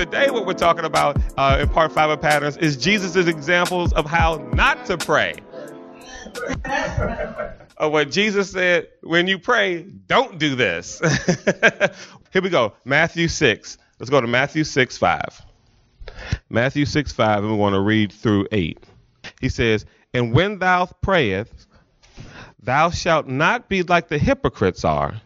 today, what we're talking about uh, in part five of patterns is Jesus' examples of how not to pray. of what Jesus said when you pray, don't do this. Here we go. Matthew 6. Let's go to Matthew 6 5. Matthew 6 5, and we want to read through 8. He says, And when thou prayest, thou shalt not be like the hypocrites are.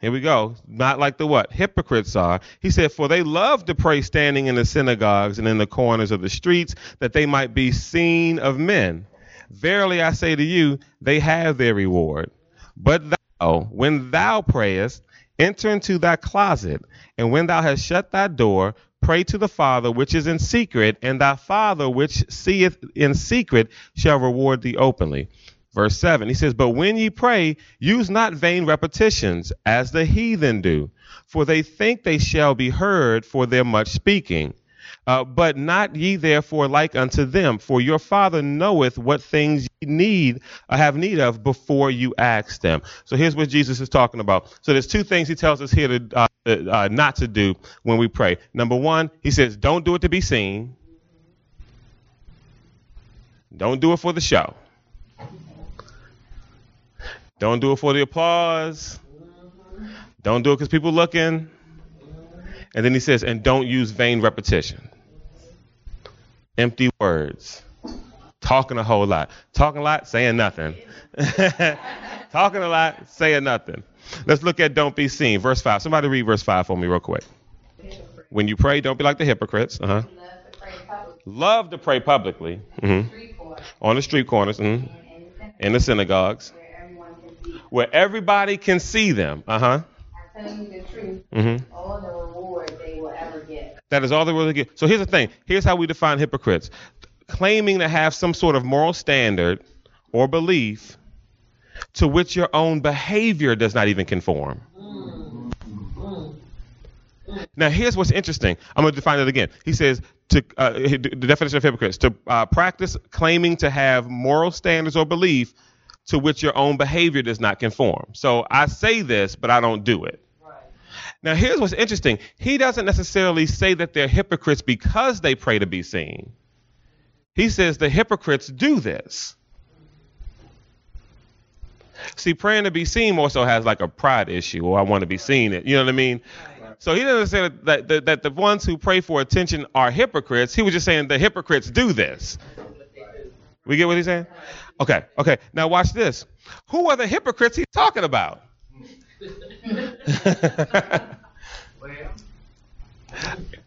Here we go. Not like the what? Hypocrites are. He said, For they love to pray standing in the synagogues and in the corners of the streets, that they might be seen of men. Verily I say to you, they have their reward. But thou, when thou prayest, enter into thy closet, and when thou hast shut thy door, pray to the Father which is in secret, and thy Father which seeth in secret shall reward thee openly. Verse 7, he says, But when ye pray, use not vain repetitions, as the heathen do, for they think they shall be heard for their much speaking. Uh, but not ye therefore like unto them, for your Father knoweth what things ye need, uh, have need of before you ask them. So here's what Jesus is talking about. So there's two things he tells us here to uh, uh not to do when we pray. Number one, he says, don't do it to be seen. Don't do it for the show. Don't do it for the applause. Don't do it because people looking. And then he says, and don't use vain repetition empty words, talking a whole lot, talking a lot, saying nothing, talking a lot, saying nothing. Let's look at don't be seen, verse five. Somebody read verse five for me real quick. When you pray, don't be like the hypocrites. Uh huh. Love to pray publicly. Mm-hmm. On the street corners. Mm-hmm. In the synagogues. Where everybody can see them. Uh huh. I tell you the truth. Mm-hmm. All the reward they will ever get. That is all they will get. So here's the thing. Here's how we define hypocrites. Claiming to have some sort of moral standard or belief to which your own behavior does not even conform. Now, here's what's interesting. I'm going to define it again. He says to uh, the definition of hypocrites to uh, practice claiming to have moral standards or belief to which your own behavior does not conform. So I say this, but I don't do it. Right. Now, here's what's interesting. He doesn't necessarily say that they're hypocrites because they pray to be seen. He says the hypocrites do this. See, praying to be seen also has like a pride issue, or I want to be seen. It, you know what I mean? So he doesn't say that, that, that the ones who pray for attention are hypocrites. He was just saying the hypocrites do this. We get what he's saying? Okay, okay. Now watch this. Who are the hypocrites he's talking about?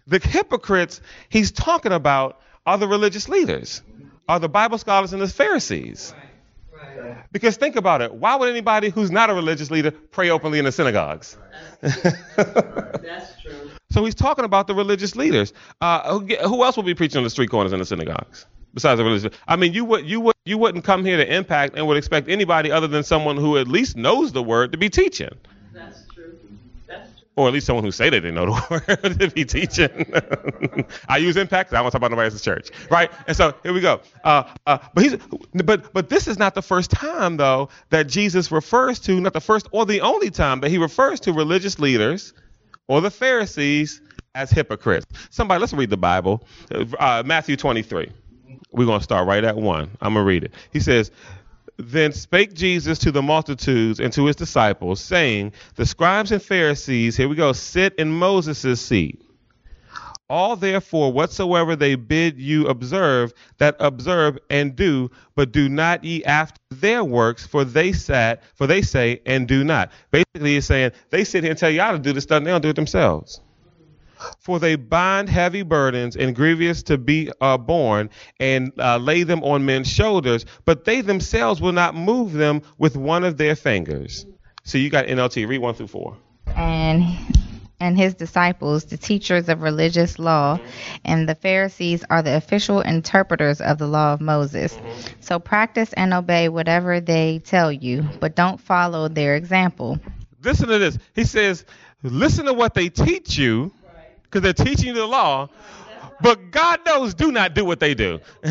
the hypocrites he's talking about are the religious leaders, are the Bible scholars and the Pharisees. Because think about it. Why would anybody who's not a religious leader pray openly in the synagogues? That's true. so he's talking about the religious leaders. Uh, who, who, else will be preaching on the street corners in the synagogues besides the religion. I mean, you would you would you wouldn't come here to impact and would expect anybody other than someone who at least knows the word to be teaching. That's true. That's true. Or at least someone who say they didn't know the word to be teaching. I use impact. I don't want to talk about nobody else's church, right? And so here we go. Uh, uh, but he's, but but this is not the first time though that Jesus refers to, not the first or the only time that he refers to religious leaders or the Pharisees as hypocrites. Somebody, let's read the Bible. Uh, Matthew 23. We're going to start right at one. I'm going to read it. He says, Then spake Jesus to the multitudes and to his disciples, saying, The scribes and Pharisees, here we go, sit in Moses' seat. All therefore whatsoever they bid you observe, that observe and do, but do not ye after their works, for they sat, for they say and do not. Basically, he's saying they sit here and tell you how to do this stuff, and they don't do it themselves. For they bind heavy burdens and grievous to be uh, borne, and uh, lay them on men's shoulders, but they themselves will not move them with one of their fingers. So you got NLT. Read one through four. And and his disciples, the teachers of religious law, and the Pharisees are the official interpreters of the law of Moses. So practice and obey whatever they tell you, but don't follow their example. Listen to this. He says, listen to what they teach you because they're teaching you the law. But God knows, do not do what they do.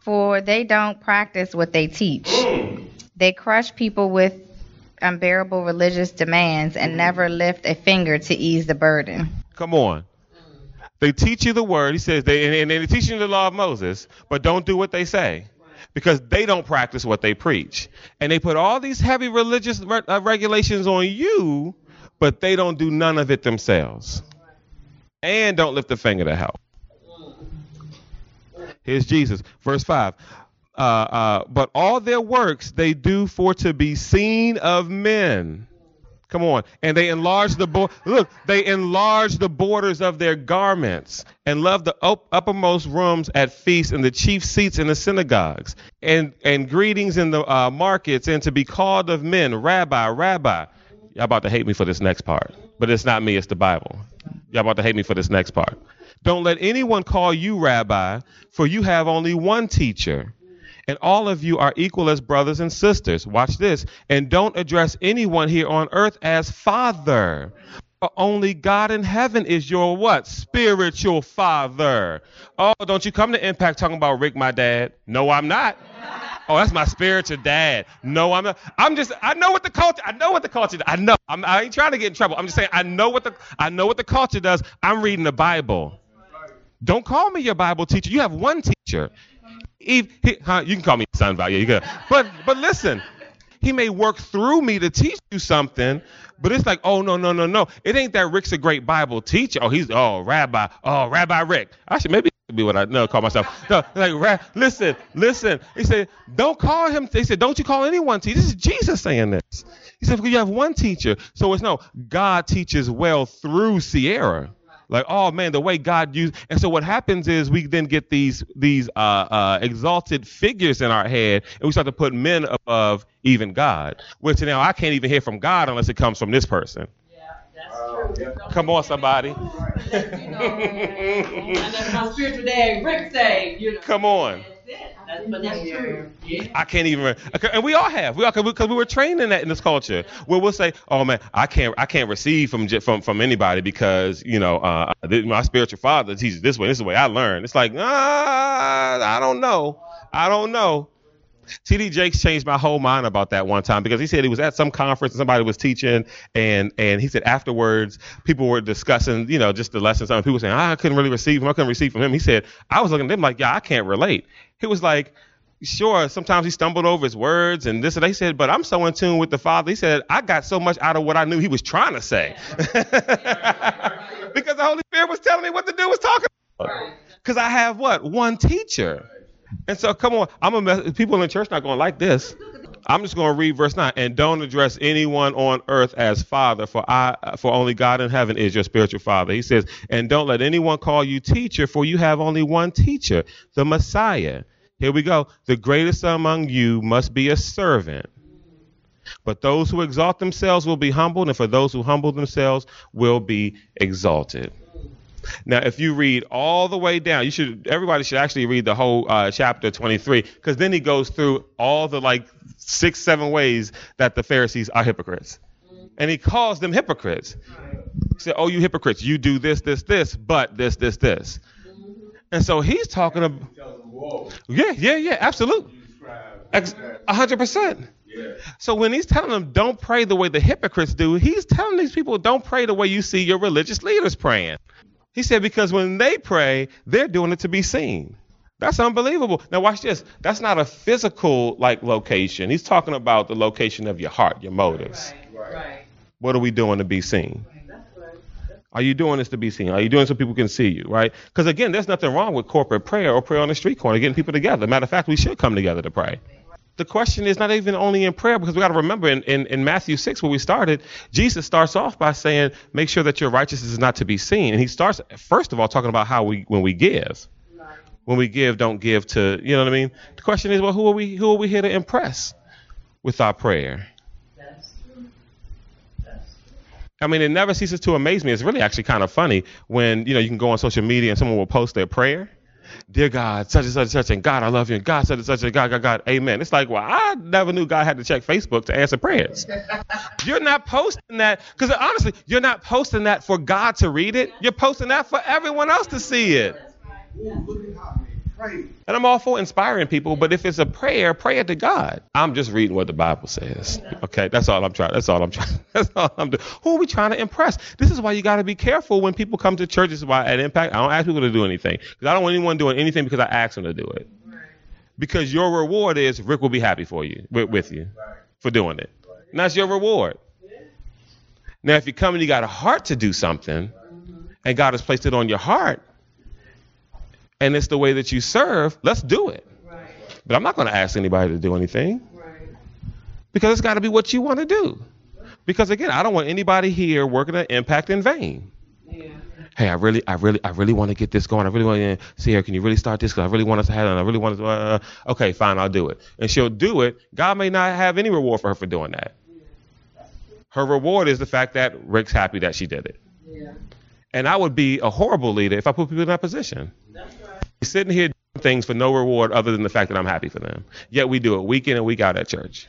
For they don't practice what they teach. They crush people with unbearable religious demands and never lift a finger to ease the burden. Come on. They teach you the word. He says they and, and they teach you the law of Moses, but don't do what they say because they don't practice what they preach. And they put all these heavy religious re- uh, regulations on you, but they don't do none of it themselves. And don't lift a finger to help. Here's Jesus, verse 5. Uh, uh, but all their works they do for to be seen of men. Come on. And they enlarge the bo- look, they enlarge the borders of their garments and love the up- uppermost rooms at feasts and the chief seats in the synagogues and and greetings in the uh, markets and to be called of men, rabbi, rabbi. Y'all about to hate me for this next part, but it's not me, it's the Bible. Y'all about to hate me for this next part. Don't let anyone call you rabbi, for you have only one teacher and all of you are equal as brothers and sisters. Watch this. And don't address anyone here on earth as father. For only God in heaven is your what? Spiritual father. Oh, don't you come to Impact talking about Rick, my dad? No, I'm not. Oh, that's my spiritual dad. No, I'm not. I'm just. I know what the culture. I know what the culture. I know. I'm, I ain't trying to get in trouble. I'm just saying. I know what the. I know what the culture does. I'm reading the Bible. Don't call me your Bible teacher. You have one teacher. Eve, he, huh, you can call me son, value. You good. But but listen, he may work through me to teach you something. But it's like, oh no, no, no, no. It ain't that Rick's a great Bible teacher. Oh, he's oh Rabbi, oh Rabbi Rick. I should maybe be what I no call myself. No, like listen, listen. He said, don't call him. He said, don't you call anyone teacher. This is Jesus saying this. He said, you have one teacher. So it's no God teaches well through Sierra like oh man the way god used and so what happens is we then get these these uh, uh, exalted figures in our head and we start to put men above even god which now i can't even hear from god unless it comes from this person true. come on somebody come on That's but that's true. Yeah. I can't even, and we all have, we all because we were trained in that in this culture where we'll say, "Oh man, I can't, I can't receive from from from anybody because you know uh, my spiritual father teaches this way. This is the way I learned." It's like, ah, I don't know, I don't know. T.D. Jakes changed my whole mind about that one time because he said he was at some conference and somebody was teaching and and he said afterwards people were discussing you know just the lessons. And people were saying ah, I couldn't really receive him. I couldn't receive from him. He said I was looking at him like yeah I can't relate. He was like sure sometimes he stumbled over his words and this and he said but I'm so in tune with the Father. He said I got so much out of what I knew he was trying to say. Because the Holy Spirit was telling me what to do was talking about. Because I have what? One teacher. And so, come on, I'm a mess- people in church not going to like this. I'm just going to read verse nine and don't address anyone on earth as father, for I, for only God in heaven is your spiritual father. He says, and don't let anyone call you teacher, for you have only one teacher, the Messiah. Here we go. The greatest among you must be a servant. But those who exalt themselves will be humbled, and for those who humble themselves will be exalted. Now, if you read all the way down, you should everybody should actually read the whole uh, chapter 23 because then he goes through all the like six, seven ways that the Pharisees are hypocrites, and he calls them hypocrites. He said, "Oh, you hypocrites! You do this, this, this, but this, this, this." And so he's talking about, yeah, yeah, yeah, absolutely, hundred percent. So when he's telling them don't pray the way the hypocrites do, he's telling these people don't pray the way you see your religious leaders praying. He said because when they pray, they're doing it to be seen. That's unbelievable. Now watch this. That's not a physical like location. He's talking about the location of your heart, your motives. Right. What are we doing to be seen? Right. Are you doing this to be seen? Are you doing it so people can see you, right? Because again, there's nothing wrong with corporate prayer or prayer on the street corner, getting people together. Matter of fact, we should come together to pray. The question is not even only in prayer, because we got to remember in, in, in Matthew 6, where we started, Jesus starts off by saying, make sure that your righteousness is not to be seen. And he starts, first of all, talking about how we, when we give, when we give, don't give to, you know what I mean? The question is, well, who are we, who are we here to impress with our prayer? That's true. That's true. I mean, it never ceases to amaze me. It's really actually kind of funny when, you know, you can go on social media and someone will post their prayer. Dear God, such and such and such, and God, I love you, and God, such and such, and God, God, God, amen. It's like, well, I never knew God had to check Facebook to answer prayers. you're not posting that, because honestly, you're not posting that for God to read it. You're posting that for everyone else to see it. Ooh, look at how they And I'm all for inspiring people, but if it's a prayer, pray it to God. I'm just reading what the Bible says. Okay, that's all I'm trying. That's all I'm trying. That's all I'm doing. Who are we trying to impress? This is why you got to be careful when people come to church. This is why at Impact, I don't ask people to do anything because I don't want anyone doing anything because I ask them to do it. Because your reward is Rick will be happy for you with, with you for doing it. And that's your reward. Now, if you come and you got a heart to do something, mm-hmm. and God has placed it on your heart, and it's the way that you serve, let's do it. Right. But I'm not going to ask anybody to do anything Right. because it's got to be what you want to do. Because again, I don't want anybody here working at Impact in vain. Yeah. Hey, I really, I really, I really want to get this going. I really want to see her. Can you really start this? Because I really want us to have it. And I really want to. Uh, okay, fine, I'll do it. And she'll do it. God may not have any reward for her for doing that. Her reward is the fact that Rick's happy that she did it. Yeah. And I would be a horrible leader if I put people in that position. Right. Sitting here doing things for no reward other than the fact that I'm happy for them. Yet we do it week in and week out at church.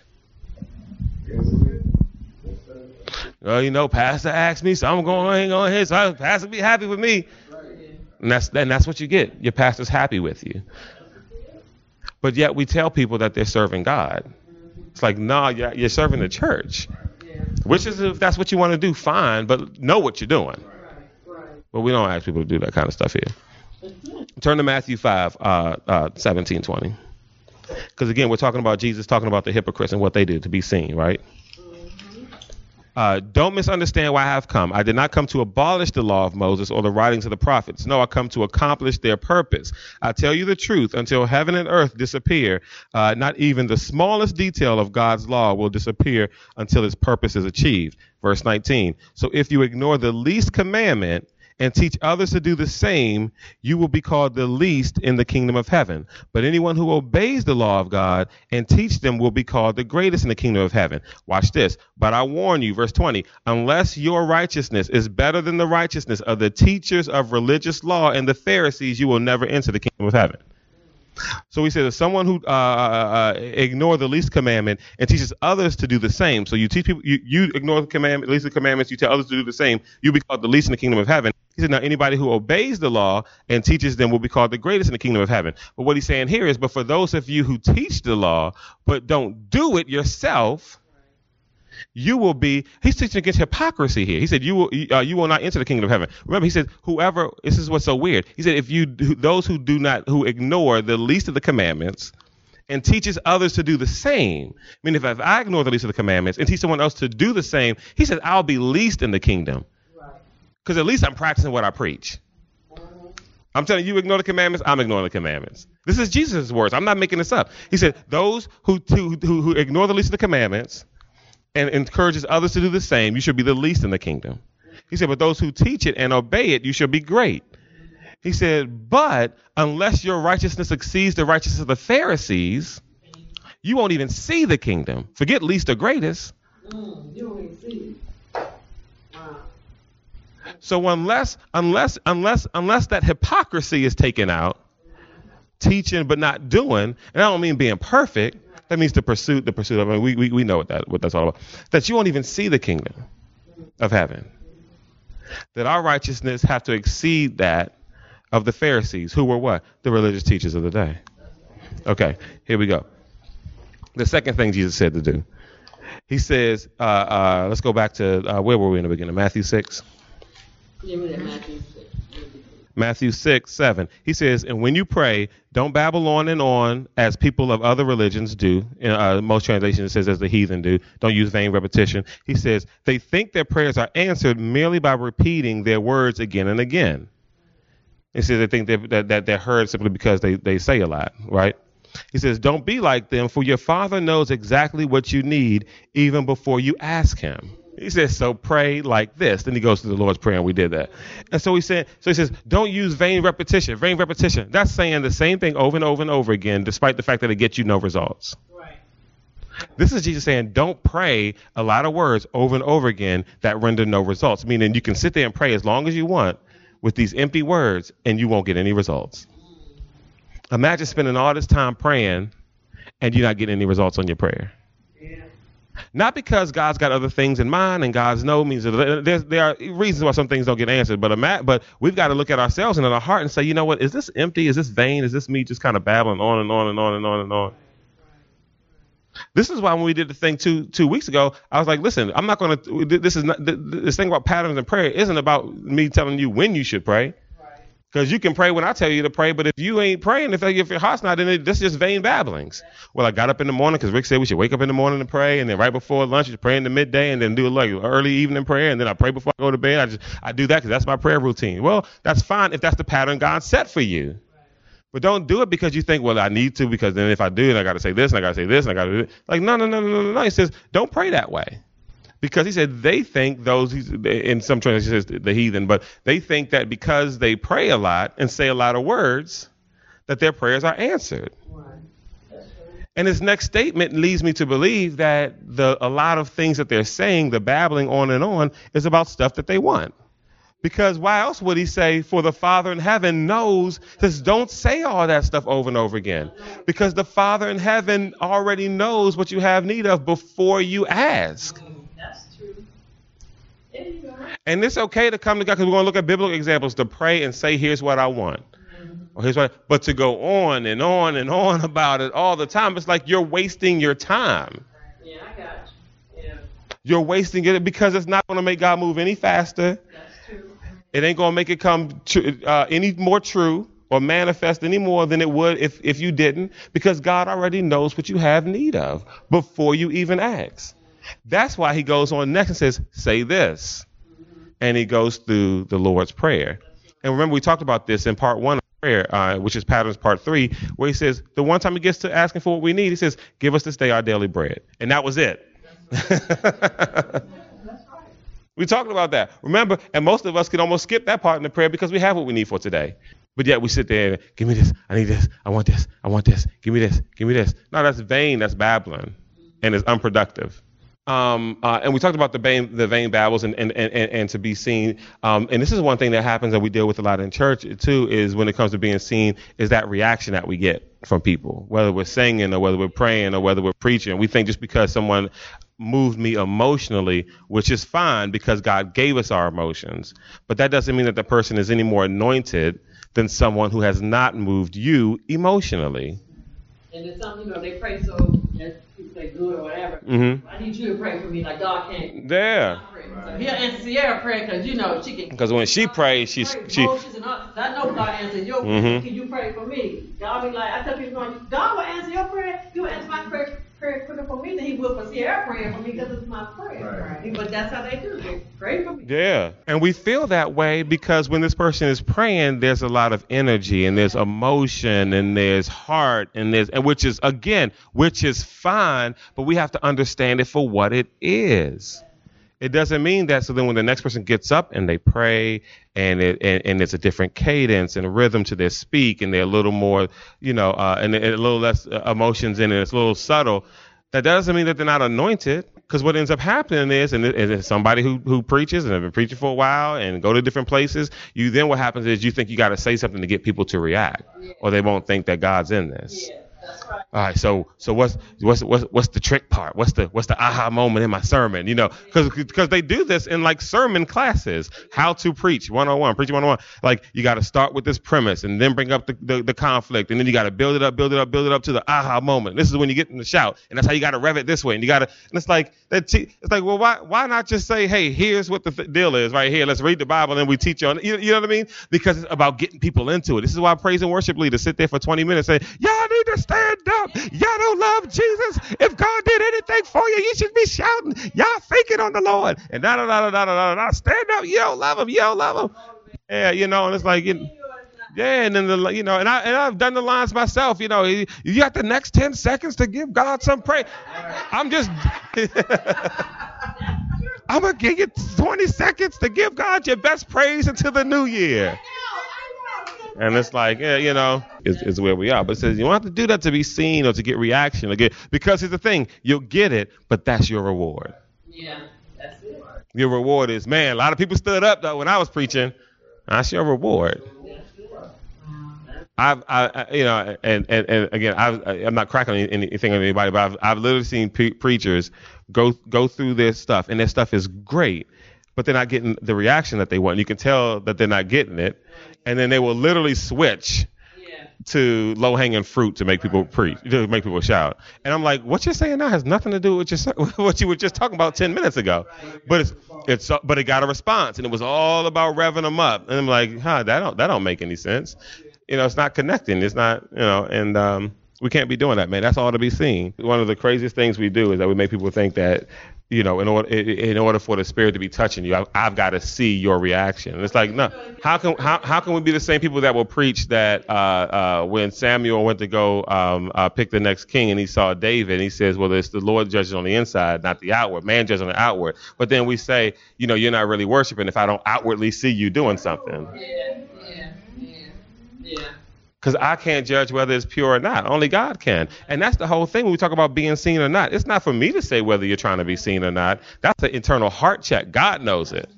Well, you know, Pastor asked me, so I'm going on here. So Pastor be happy with me. And that's and that's what you get. Your pastor's happy with you. But yet we tell people that they're serving God. It's like, no, you're, serving the church. Which is if that's what you want to do, fine, but know what you're doing. But we don't ask people to do that kind of stuff here. Turn to Matthew 5, uh, uh, 17, 20. Because again, we're talking about Jesus talking about the hypocrites and what they did to be seen, right? Uh, don't misunderstand why I have come. I did not come to abolish the law of Moses or the writings of the prophets. No, I come to accomplish their purpose. I tell you the truth, until heaven and earth disappear, uh, not even the smallest detail of God's law will disappear until its purpose is achieved. Verse 19. So if you ignore the least commandment, and teach others to do the same, you will be called the least in the kingdom of heaven. But anyone who obeys the law of God and teach them will be called the greatest in the kingdom of heaven. Watch this. But I warn you, verse 20, unless your righteousness is better than the righteousness of the teachers of religious law and the Pharisees, you will never enter the kingdom of heaven. So he says, someone who uh, uh, ignore the least commandment and teaches others to do the same. So you teach people, you, you ignore the commandment, least the commandments, you tell others to do the same. You will be called the least in the kingdom of heaven. He said, now anybody who obeys the law and teaches them will be called the greatest in the kingdom of heaven. But what he's saying here is, but for those of you who teach the law but don't do it yourself, you will be. He's teaching against hypocrisy here. He said, "You will, uh, you will not enter the kingdom of heaven." Remember, he said, "Whoever." This is what's so weird. He said, "If you, those who do not, who ignore the least of the commandments." And teaches others to do the same. I mean, if, if I ignore the least of the commandments and teach someone else to do the same, he said, I'll be least in the kingdom. Because at least I'm practicing what I preach. I'm telling you, you ignore the commandments, I'm ignoring the commandments. This is Jesus' words. I'm not making this up. He said, Those who, who, who, who ignore the least of the commandments and encourages others to do the same, you should be the least in the kingdom. He said, But those who teach it and obey it, you shall be great. He said, But unless your righteousness exceeds the righteousness of the Pharisees, you won't even see the kingdom. Forget least or greatest. Mm. So unless unless unless unless that hypocrisy is taken out, teaching but not doing, and I don't mean being perfect. That means the pursuit, the pursuit of. I mean, we, we we know what that what that's all about. That you won't even see the kingdom of heaven. That our righteousness have to exceed that of the Pharisees, who were what the religious teachers of the day. Okay, here we go. The second thing Jesus said to do. He says, uh, uh, let's go back to uh, where were we in the beginning? Matthew six. That Matthew six. Matthew 6, 7. He says, And when you pray, don't babble on and on as people of other religions do. In, uh, most translations it says, as the heathen do. Don't use vain repetition. He says, They think their prayers are answered merely by repeating their words again and again. He says they think that, that they're heard simply because they, they say a lot, right? He says, Don't be like them, for your Father knows exactly what you need even before you ask Him. He says, so pray like this. Then he goes to the Lord's Prayer, and we did that. And so he said, so he says, don't use vain repetition. Vain repetition. That's saying the same thing over and over and over again, despite the fact that it gets you no results. Right. This is Jesus saying, don't pray a lot of words over and over again that render no results. Meaning you can sit there and pray as long as you want with these empty words, and you won't get any results. Imagine spending all this time praying, and you're not getting any results on your prayer. Not because God's got other things in mind and God's no means there's, there are reasons why some things don't get answered, but a but we've got to look at ourselves and in our heart and say, you know what, is this empty? Is this vain? Is this me just kind of babbling on and on and on and on and on? This is why when we did the thing two two weeks ago, I was like, listen, I'm not going to. This is not this thing about patterns and prayer isn't about me telling you when you should pray. Because you can pray when I tell you to pray, but if you ain't praying, if, if your heart's not in it, this just vain babblings. Well, I got up in the morning because Rick said we should wake up in the morning and pray, and then right before lunch, you pray in the midday, and then do like early evening prayer, and then I pray before I go to bed. I just I do that because that's my prayer routine. Well, that's fine if that's the pattern God set for you. But don't do it because you think, well, I need to, because then if I do it, I got to say this, and I got to say this, and I got to do it. Like, no, no, no, no, no, no. He says, don't pray that way because he said they think those in some translations says the heathen, but they think that because they pray a lot and say a lot of words, that their prayers are answered. And his next statement leads me to believe that the a lot of things that they're saying, the babbling on and on, is about stuff that they want. Because why else would he say, For the Father in heaven knows, says, don't say all that stuff over and over again. Because the Father in heaven already knows what you have need of before you ask. And it's okay to come to God because we're going to look at biblical examples to pray and say, here's what I want. Or here's what, but to go on and on and on about it all the time, it's like you're wasting your time. Yeah, I got you. Yeah. You're wasting it because it's not going to make God move any faster. That's true. It ain't going to make it come tr- uh, any more true or manifest any more than it would if, if you didn't because God already knows what you have need of before you even ask. That's why he goes on next and says, say this. And he goes through the Lord's Prayer. And remember, we talked about this in part one of prayer, uh, which is patterns part three, where he says, the one time he gets to asking for what we need, he says, give us this day our daily bread. And that was it. we talked about that. Remember, and most of us can almost skip that part in the prayer because we have what we need for today. But yet we sit there and give me this, I need this, I want this, I want this, give me this, give me this. No, that's vain, that's babbling, and it's unproductive. Um, uh, and we talked about the vain, the vain babbles and, and, and, and to be seen. Um, and this is one thing that happens that we deal with a lot in church too, is when it comes to being seen, is that reaction that we get from people, whether we're singing or whether we're praying or whether we're preaching. We think just because someone moved me emotionally, which is fine because God gave us our emotions, but that doesn't mean that the person is any more anointed than someone who has not moved you emotionally. And it's some, you know, they pray so people say good or whatever. Mm-hmm. I need you to pray for me like God can't. Yeah. So he'll answer Sierra prayer because you know she can. Because when she prays, she pray she. emotions and all- I know God answers your prayer. Mhm. Can you pray for me? God be like, I tell people, God will answer your prayer. You will answer my prayer, prayer quicker for me than He will for Sierra praying for me because it's my prayer. Right. But that's how they do. They pray for me. Yeah. And we feel that way because when this person is praying, there's a lot of energy and there's emotion and there's heart and there's and which is again, which is fine, but we have to understand it for what it is. It doesn't mean that so then when the next person gets up and they pray and it and, and it's a different cadence and rhythm to their speak and they're a little more, you know, uh, and, and a little less uh, emotions in it, it's a little subtle. That doesn't mean that they're not anointed. Because what ends up happening is, and it- it's somebody who, who preaches and have been preaching for a while and go to different places, you then what happens is you think you got to say something to get people to react, or they won't think that God's in this. Yeah, All right, so so what's what's what's what's the trick part? What's the what's the aha moment in my sermon? You know, because because they do this in like sermon classes, how to preach 101, preaching 101. Like you got to start with this premise and then bring up the, the, the conflict, and then you got to build it up, build it up, build it up to the aha moment. This is when you get in the shout, and that's how you got to rev it this way, and you got to. And it's like that. Te- it's like, well, why why not just say, hey, here's what the th- deal is right here. Let's read the Bible, and we teach you on. You, you know what I mean? Because it's about getting people into it. This is why praise and worship leaders sit there for 20 minutes and say, y'all need to stand up. Y'all don't love Jesus. If God did anything for you, you should be shouting. Y'all faking on the Lord. And da da da da da da da. Stand up. You don't love him. You don't love him. Yeah, you know, and it's like, you, yeah, and then the you know, and I and I've done the lines myself. You know, you you got the next 10 seconds to give God some praise. I'm just. I'm gonna give you 20 seconds to give God your best praise until the new year. And it's like, yeah, you know, is, is where we are. But it says you don't have to do that to be seen or to get reaction or get because here's the thing, you'll get it, but that's your reward. Yeah, that's it. Your reward is, man, a lot of people stood up though when I was preaching. That's your reward. I've, I, I, you know, and, and, and again, I've, I'm not cracking anything on anybody, but I've, I've literally seen pre- preachers go, go through their stuff, and their stuff is great, but they're not getting the reaction that they want. You can tell that they're not getting it, and then they will literally switch Yeah. to low hanging fruit to make people preach, to make people shout. And I'm like, what you're saying now has nothing to do with your, what you were just talking about 10 minutes ago. But it's, it's, but it got a response, and it was all about revving them up. And I'm like, huh, that don't, that don't make any sense. You know, it's not connecting. It's not, you know, and um, we can't be doing that, man. That's all to be seen. One of the craziest things we do is that we make people think that, you know, in order in order for the spirit to be touching you, I've, I've got to see your reaction. And it's like, no, how can how, how can we be the same people that will preach that uh, uh, when Samuel went to go um, uh, pick the next king and he saw David, he says, well, it's the Lord judges on the inside, not the outward. Man judges on the outward. But then we say, you know, you're not really worshiping if I don't outwardly see you doing something. Yeah. Because I can't judge whether it's pure or not. Only God can. And that's the whole thing when we talk about being seen or not. It's not for me to say whether you're trying to be seen or not. That's an internal heart check. God knows it.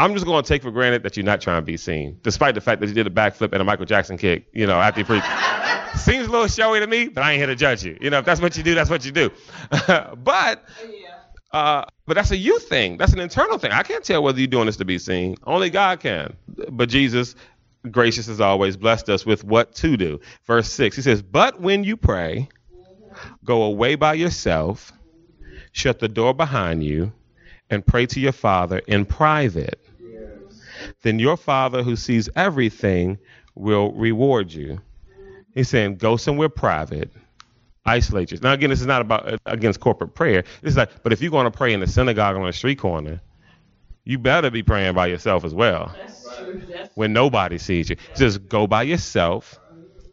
I'm just going to take for granted that you're not trying to be seen, despite the fact that you did a backflip and a Michael Jackson kick, you know, after you preached. Seems a little showy to me, but I ain't here to judge you. You know, if that's what you do, that's what you do. but uh, but that's a you thing. That's an internal thing. I can't tell whether you're doing this to be seen. Only God can. But Jesus, gracious as always, blessed us with what to do. Verse 6, he says, But when you pray, go away by yourself, shut the door behind you, and pray to your Father in private. Then your Father who sees everything will reward you. He's saying, Go somewhere private isolate yourself. Now, again, this is not about uh, against corporate prayer. It's like, but if you're going to pray in the synagogue on a street corner, you better be praying by yourself as well when nobody sees you. Just go by yourself,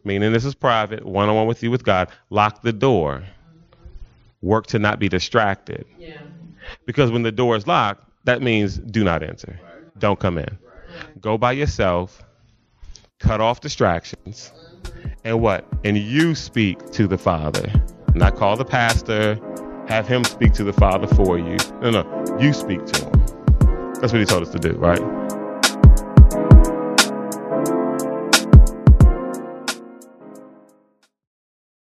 meaning this is private, one on one with you with God. Lock the door. Work to not be distracted. yeah. Because when the door is locked, that means do not enter. Don't come in. Go by yourself, cut off distractions, and what? And you speak to the Father. Not call the pastor, have him speak to the Father for you. No, no, you speak to him. That's what he told us to do, right?